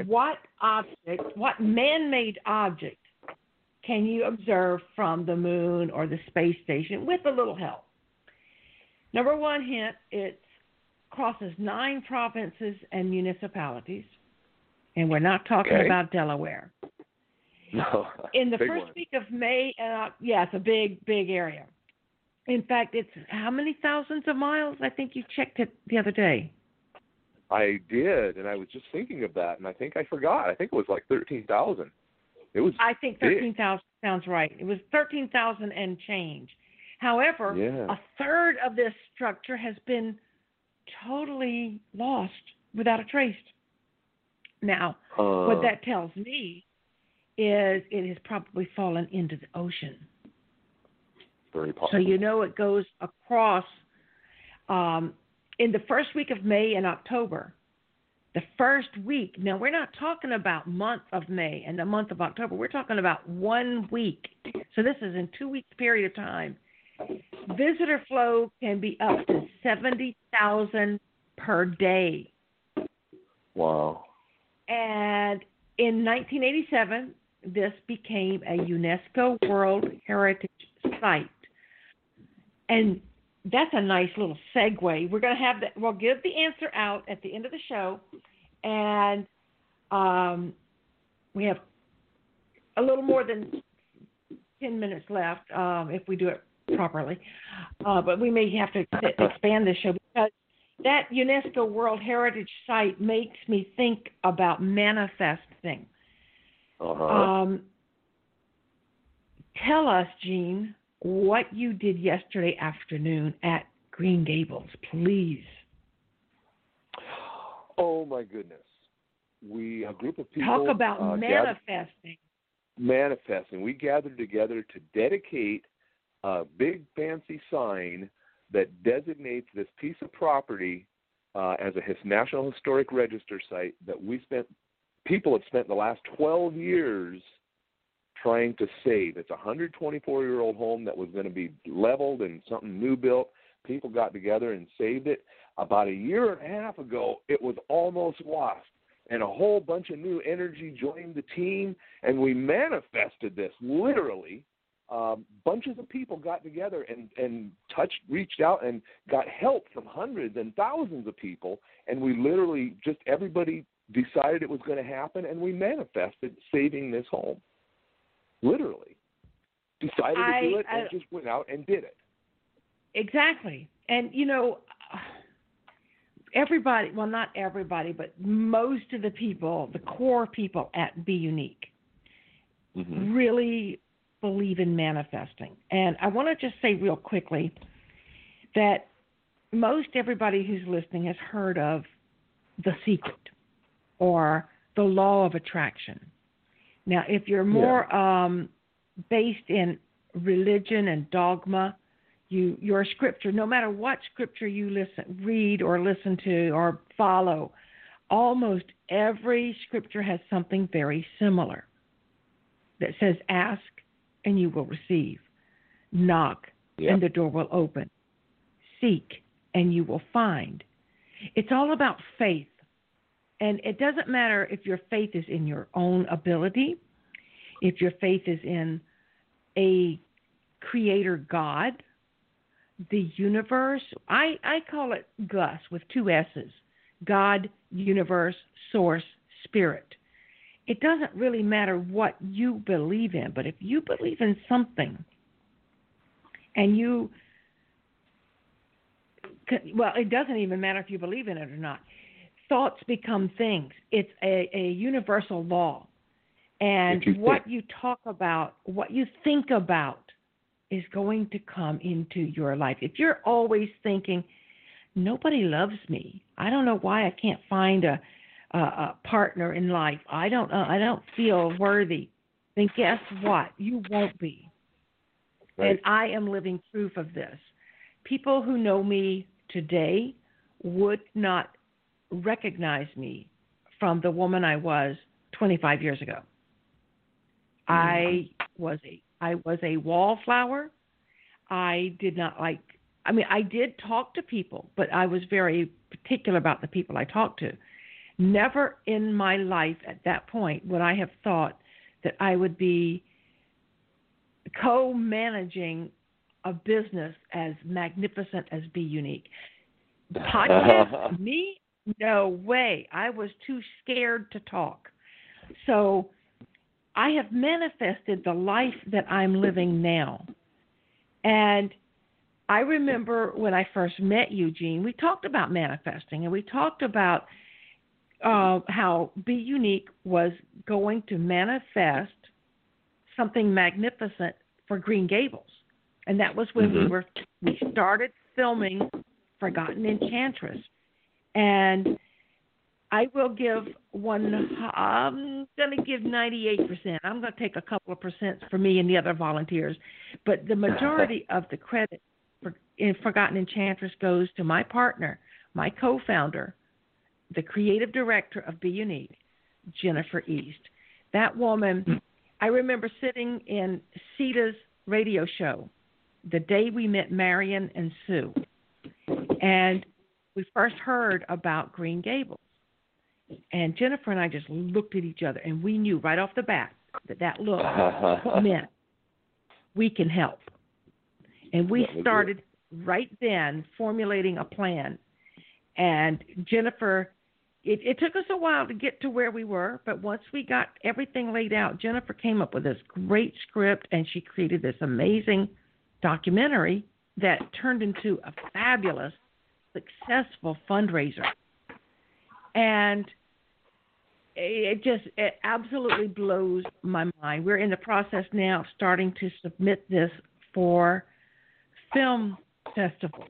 Okay. What object, what man made object can you observe from the moon or the space station with a little help? Number one hint it crosses nine provinces and municipalities, and we're not talking Okay. about Delaware. No. In the first one. week of May, uh, yeah, it's a big, big area. In fact, it's how many thousands of miles? I think you checked it the other day. I did, and I was just thinking of that, and I think I forgot. I think it was like thirteen thousand. It was. I think 13,000 sounds right. It was 13,000 and change. However, Yeah. a third of this structure has been totally lost without a trace. Now, uh, what that tells me is it has probably fallen into the ocean. very possible. So you know it goes across um, in the first week of May and October. The first week. Now we're not talking about month of May and the month of October. We're talking about one week. So this is in two weeks period of time. Visitor flow can be up to seventy thousand per day. Wow. And in 1987, this became a UNESCO World Heritage Site. And that's a nice little segue. We're going to have that. We'll give the answer out at the end of the show, and um, we have a little more than ten minutes left um, if we do it properly. Uh, but we may have to expand this show because that UNESCO World Heritage Site makes me think about manifesting. Uh huh. Um, tell us, Gene, what you did yesterday afternoon at Green Gables, please. oh my goodness. We a group of people Talk about uh, gathered- manifesting. manifesting. We gathered together to dedicate a big fancy sign that designates this piece of property uh, as a his, National Historic Register site that we spent people have spent the last 12 years trying to save. It's a 124 year old home that was going to be leveled and something new built. People got together and saved it. About a year and a half ago, it was almost lost and a whole bunch of new energy joined the team, and we manifested this literally. Um, bunches of people got together and and touched, reached out, and got help from hundreds and thousands of people, and we literally just everybody decided it was going to happen, and we manifested saving this home. Literally, decided I- to do it I- and just went out and did it. Exactly. And, you know, everybody, well, not everybody, but most of the people, the core people at Be Unique, Mm-hmm. really believe in manifesting. And I want to just say real quickly that most everybody who's listening has heard of The Secret or The Law of Attraction. Now, if you're more um, based in religion and dogma, you your scripture, no matter what scripture you listen, read or listen to or follow, almost every scripture has something very similar that says, "Ask and you will receive, knock Yeah. and the door will open, seek and you will find." It's all about faith. And it doesn't matter if your faith is in your own ability, if your faith is in a creator God, the universe. I, I call it Gus with two S's God, universe, source, spirit. It doesn't really matter what you believe in, but if you believe in something and you, well, it doesn't even matter if you believe in it or not. Thoughts become things. It's a, a universal law. And you what you talk about, what you think about, is going to come into your life. If you're always thinking, nobody loves me, I don't know why I can't find a, a, a partner in life. I don't, uh, I don't feel worthy. Then guess what? You won't be. Right. And I am living proof of this. People who know me today would not recognize me from the woman I was 25 years ago. I mm-hmm. was a I was a wallflower. I did not like I mean I did talk to people, but I was very particular about the people I talked to. Never in my life at that point would I have thought that I would be co managing a business as magnificent as Be Unique. Podcast, me? No way. I was too scared to talk. So I have manifested the life that I'm living now. And I remember when I first met Eugene, we talked about manifesting and we talked about uh, how Be Unique was going to manifest something magnificent for Green Gables. And that was when mm-hmm. we were we started filming Forgotten Enchantress. And I will give one. I'm going to give 98%. I'm going to take a couple of percents for me and the other volunteers, but the majority of the credit for in Forgotten Enchantress goes to my partner, my co-founder, the creative director of Be Unique, Jennifer East. That woman, I remember sitting in Sita's radio show the day we met Marion and Sue, and we first heard about Green Gables. And Jennifer and I just looked at each other, and we knew right off the bat that that look uh-huh. meant we can help. And we started right then formulating a plan. And Jennifer, it, it took us a while to get to where we were, but once we got everything laid out, Jennifer came up with this great script and she created this amazing documentary that turned into a fabulous, successful fundraiser. And it just it absolutely blows my mind. We're in the process now of starting to submit this for film festivals.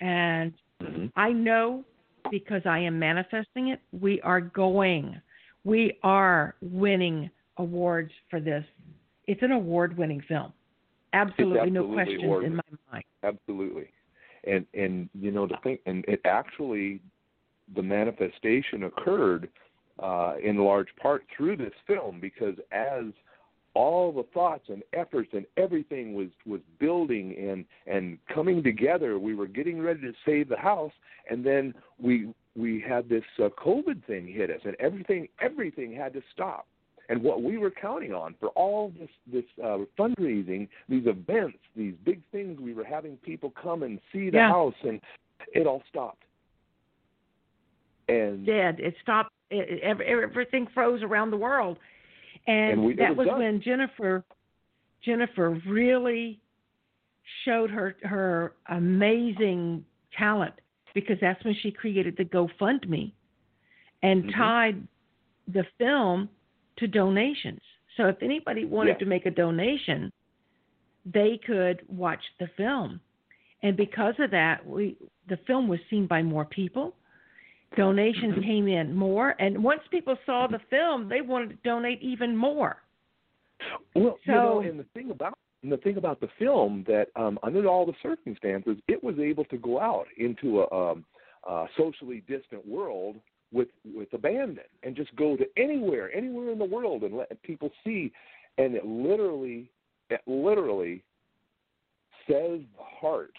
And mm-hmm. I know because I am manifesting it, we are going. We are winning awards for this. It's an award winning film. Absolutely, absolutely no questions in my mind. Absolutely. And and you know the thing and it actually the manifestation occurred uh, in large part through this film because as all the thoughts and efforts and everything was was building and and coming together we were getting ready to save the house. And then we we had this uh, covid thing hit us and everything everything had to stop and what we were counting on for all this this uh, fundraising these events these big things we were having people come and see the yeah. house and it all stopped. And did it stopped. It, everything froze around the world. And, and we, that was, was when Jennifer Jennifer really showed her her amazing talent because that's when she created the GoFundMe and mm-hmm. tied the film to donations. So if anybody wanted yeah. to make a donation, they could watch the film. And because of that, we the film was seen by more people donations mm-hmm. came in more, and once people saw the film, they wanted to donate even more. Well, so, you know, and the thing about and the thing about the film that um, under all the circumstances, it was able to go out into a, um, a socially distant world with with abandon and just go to anywhere, anywhere in the world, and let people see. And it literally, it literally says the heart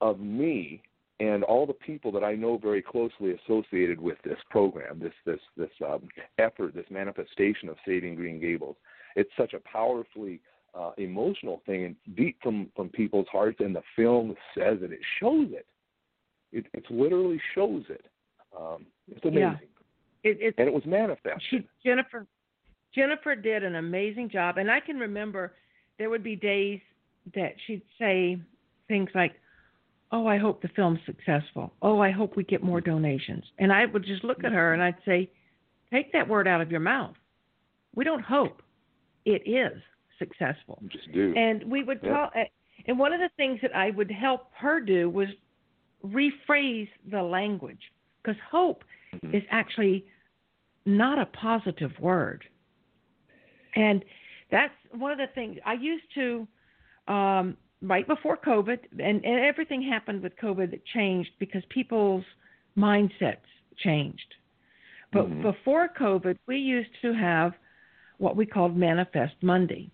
of me and all the people that I know very closely associated with this program, this this this um, effort, this manifestation of saving Green Gables. It's such a powerfully uh, emotional thing and deep from from people's hearts, and the film says it. It shows it. It it literally shows it. Um, it's amazing. Yeah. It, it, and it was manifest. She, Jennifer Jennifer did an amazing job, and I can remember there would be days that she'd say things like oh, I hope the film's successful. Oh, I hope we get more donations. And I would just look at her and I'd say, take that word out of your mouth. We don't hope. It is successful. Just do. And we would yeah. talk. And one of the things that I would help her do was rephrase the language because hope mm-hmm. is actually not a positive word. And that's one of the things I used to um, right before COVID, and, and everything happened with COVID that changed because people's mindsets changed. But mm-hmm. before COVID, we used to have what we called Manifest Monday.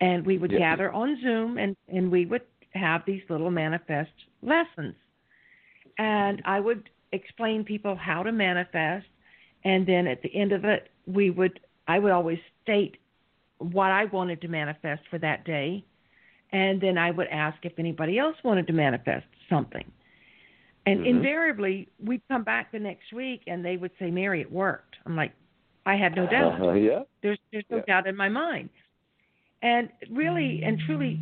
And we would gather on Zoom and, and we would have these little manifest lessons. And I would explain people how to manifest and then at the end of it, we would I would always state what I wanted to manifest for that day, and then I would ask if anybody else wanted to manifest something. And Mhm. invariably, we'd come back the next week and they would say, Mary, it worked. I'm like, I had no doubt. Uh-huh, yeah. There's there's no Yeah. doubt in my mind. And really and truly,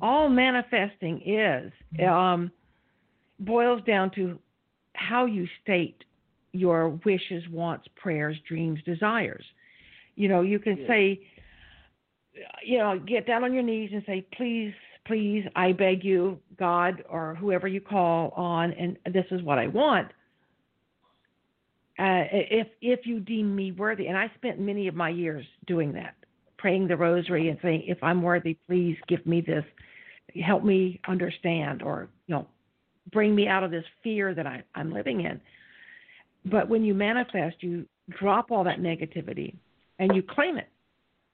all manifesting is um, boils down to how you state your wishes, wants, prayers, dreams, desires. You know, you can Yeah. say, you know, get down on your knees and say, please, please, I beg you, God or whoever you call on, and this is what I want. Uh, if if you deem me worthy, and I spent many of my years doing that, praying the rosary and saying, if I'm worthy, please give me this, help me understand, or you know, bring me out of this fear that I, I'm living in. But when you manifest, you drop all that negativity and you claim it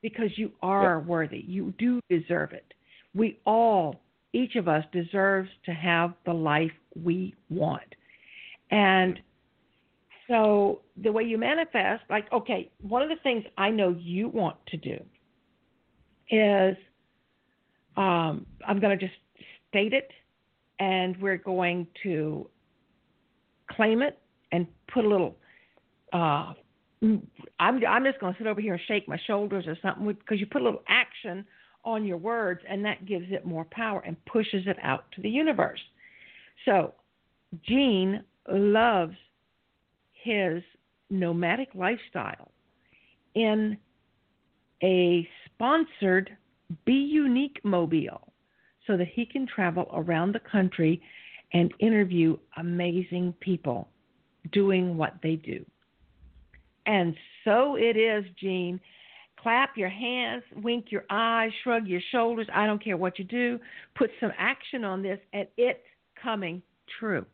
because you are worthy. You do deserve it. We all, each of us, deserves to have the life we want. And so the way you manifest, like, okay, one of the things I know you want to do is um, I'm going to just state it and we're going to claim it and put a little. Uh, I'm I'm just going to sit over here and shake my shoulders or something because you put a little action on your words and that gives it more power and pushes it out to the universe. So, Gene loves his nomadic lifestyle in a sponsored Be Unique mobile so that he can travel around the country and interview amazing people doing what they do. And so it is, Gene. Clap your hands, wink your eyes, shrug your shoulders. I don't care what you do. Put some action on this, and it's coming true.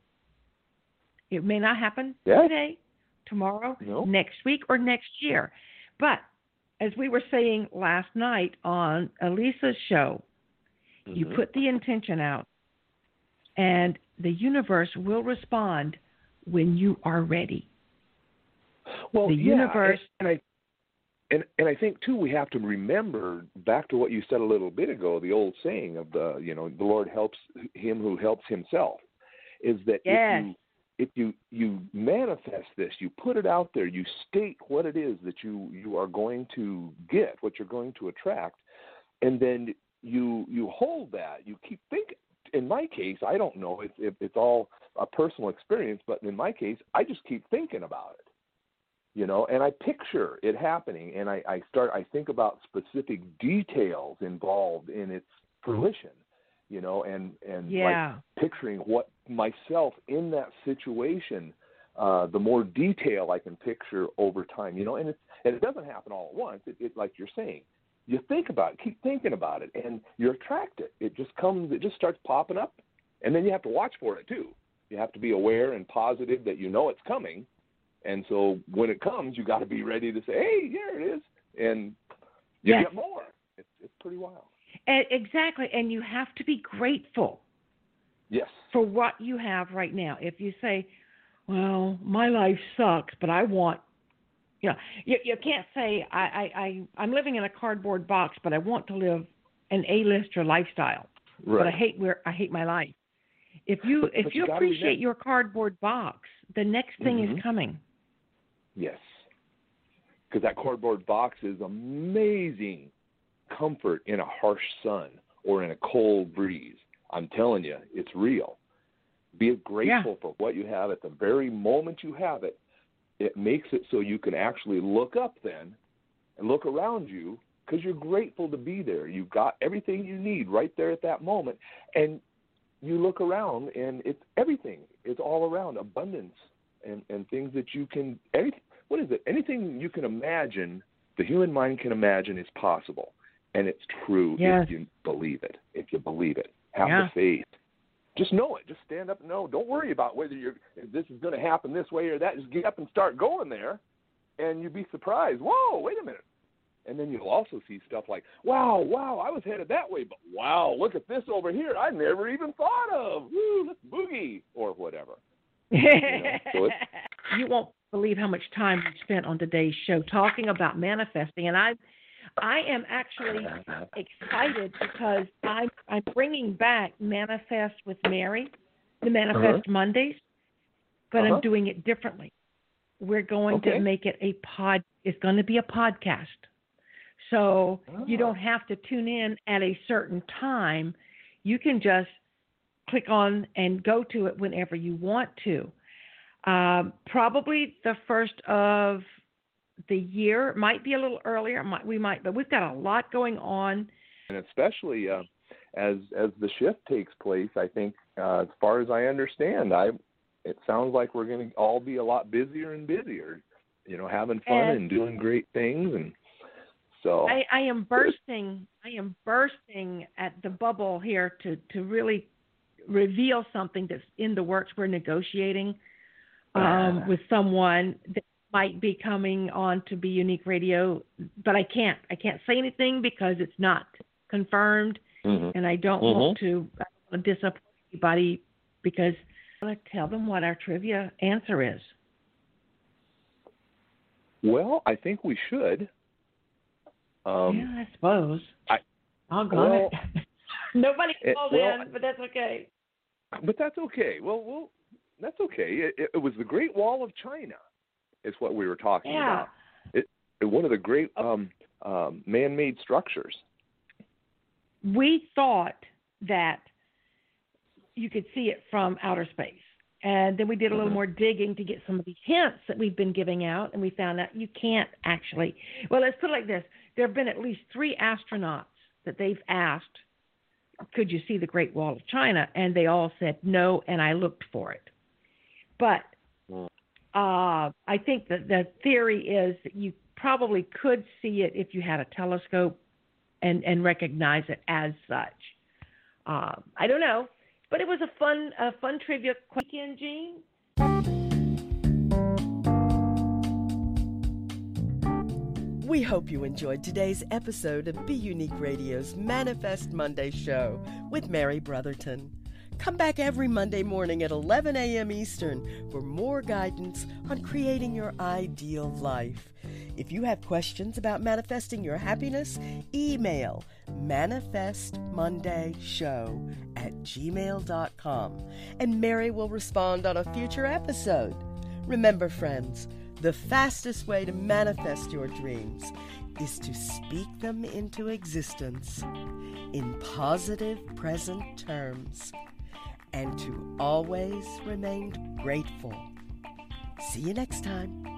It may not happen Yeah. today, tomorrow, No. next week, or next year. But as we were saying last night on Elisa's show, you Mhm. put the intention out, and the universe will respond when you are ready. well, the yeah, universe- and, and I and and I think too we have to remember back to what you said a little bit ago, the old saying of the you know the Lord helps him who helps himself, is that Yes. if you if you you manifest this, you put it out there, you state what it is that you you are going to get, what you're going to attract, and then you you hold that. You keep thinking. In my case, I don't know if, if it's all a personal experience, but in my case, I just keep thinking about it you know and i picture it happening and i i start i think about specific details involved in its fruition you know and and Yeah. like picturing what myself in that situation uh the more detail i can picture over time you know and it's and it doesn't happen all at once it, it like you're saying you think about it keep thinking about it and you're attracted. it just comes it just starts popping up and then you have to watch for it too you have to be aware and positive that you know it's coming and so when it comes, you got to be ready to say, "Hey, here it is," and you Yes. get more. It's it's pretty wild. And exactly. And you have to be grateful Yes. for what you have right now. If you say, well, my life sucks, but I want, you know, you, you can't say, I, I, I, I'm living in a cardboard box, but I want to live an A-lister lifestyle. Right. But I hate where I hate my life. If you But- if but you you appreciate your cardboard box, the next thing Mhm. is coming. Yes. Because that cardboard box is amazing comfort in a harsh sun or in a cold breeze. I'm telling you, it's real. Be grateful for what you have at the very moment you have it. It makes it so you can actually look up then and look around you because you're grateful to be there. You've got everything you need right there at that moment. And you look around and it's everything. It's all around abundance and, and things that you can anything what is it? Anything you can imagine, the human mind can imagine is possible. And it's true Yes. if you believe it. If you believe it. Have Yeah. the faith. Just know it. Just stand up and know. Don't worry about whether you're if this is gonna happen this way or that. Just get up and start going there and you'd be surprised. Whoa, wait a minute. And then you'll also see stuff like, wow, wow, I was headed that way, but wow, look at this over here I never even thought of. Woo, let's boogie or whatever. know, so you won't believe how much time we spent on today's show talking about manifesting, and I, I am actually excited because I'm I'm bringing back Manifest with Mary, the Manifest uh-huh. Mondays, but uh-huh. I'm doing it differently. We're going okay. to make it a pod. It's going to be a podcast, so oh. you don't have to tune in at a certain time. You can just click on and go to it whenever you want to. Um, probably the first of the year might be a little earlier. Might, we might, but we've got a lot going on, and especially uh, as as the shift takes place. I think, uh, as far as I understand, I it sounds like we're going to all be a lot busier and busier. You know, having fun and, and doing great things, and so I, I am bursting. I am bursting at the bubble here to to really reveal something that's in the works. We're negotiating um, with someone that might be coming on to be Unique Radio, but I can't. I can't say anything because it's not confirmed, mm-hmm. and I don't mm-hmm. want to disappoint anybody because I want to tell them what our trivia answer is. Well, I think we should. Um, yeah, I suppose. I, I'll go. Well, Nobody called well, in, but that's okay. But that's okay. Well, well, that's okay. It, it was the Great Wall of China, is what we were talking yeah. about. It, it one of the great um, um, man-made structures. We thought that you could see it from outer space. And then we did a little mm-hmm. more digging to get some of these hints that we've been giving out, and we found out you can't actually. Well, let's put it like this there have been at least three astronauts that they've asked could you see the Great Wall of China? And they all said no, and I looked for it. But hmm. Uh, I think that the theory is that you probably could see it if you had a telescope and, and recognize it as such. Uh, I don't know, but it was a fun, a fun trivia question, Gene. We hope you enjoyed today's episode of Be Unique Radio's Manifest Monday show with Mary Brotherton. Come back every Monday morning at 11 a.m. Eastern for more guidance on creating your ideal life. If you have questions about manifesting your happiness, email manifestmondayshow at gmail.com and Mary will respond on a future episode. Remember, friends, the fastest way to manifest your dreams is to speak them into existence in positive present terms and to always remain grateful. See you next time.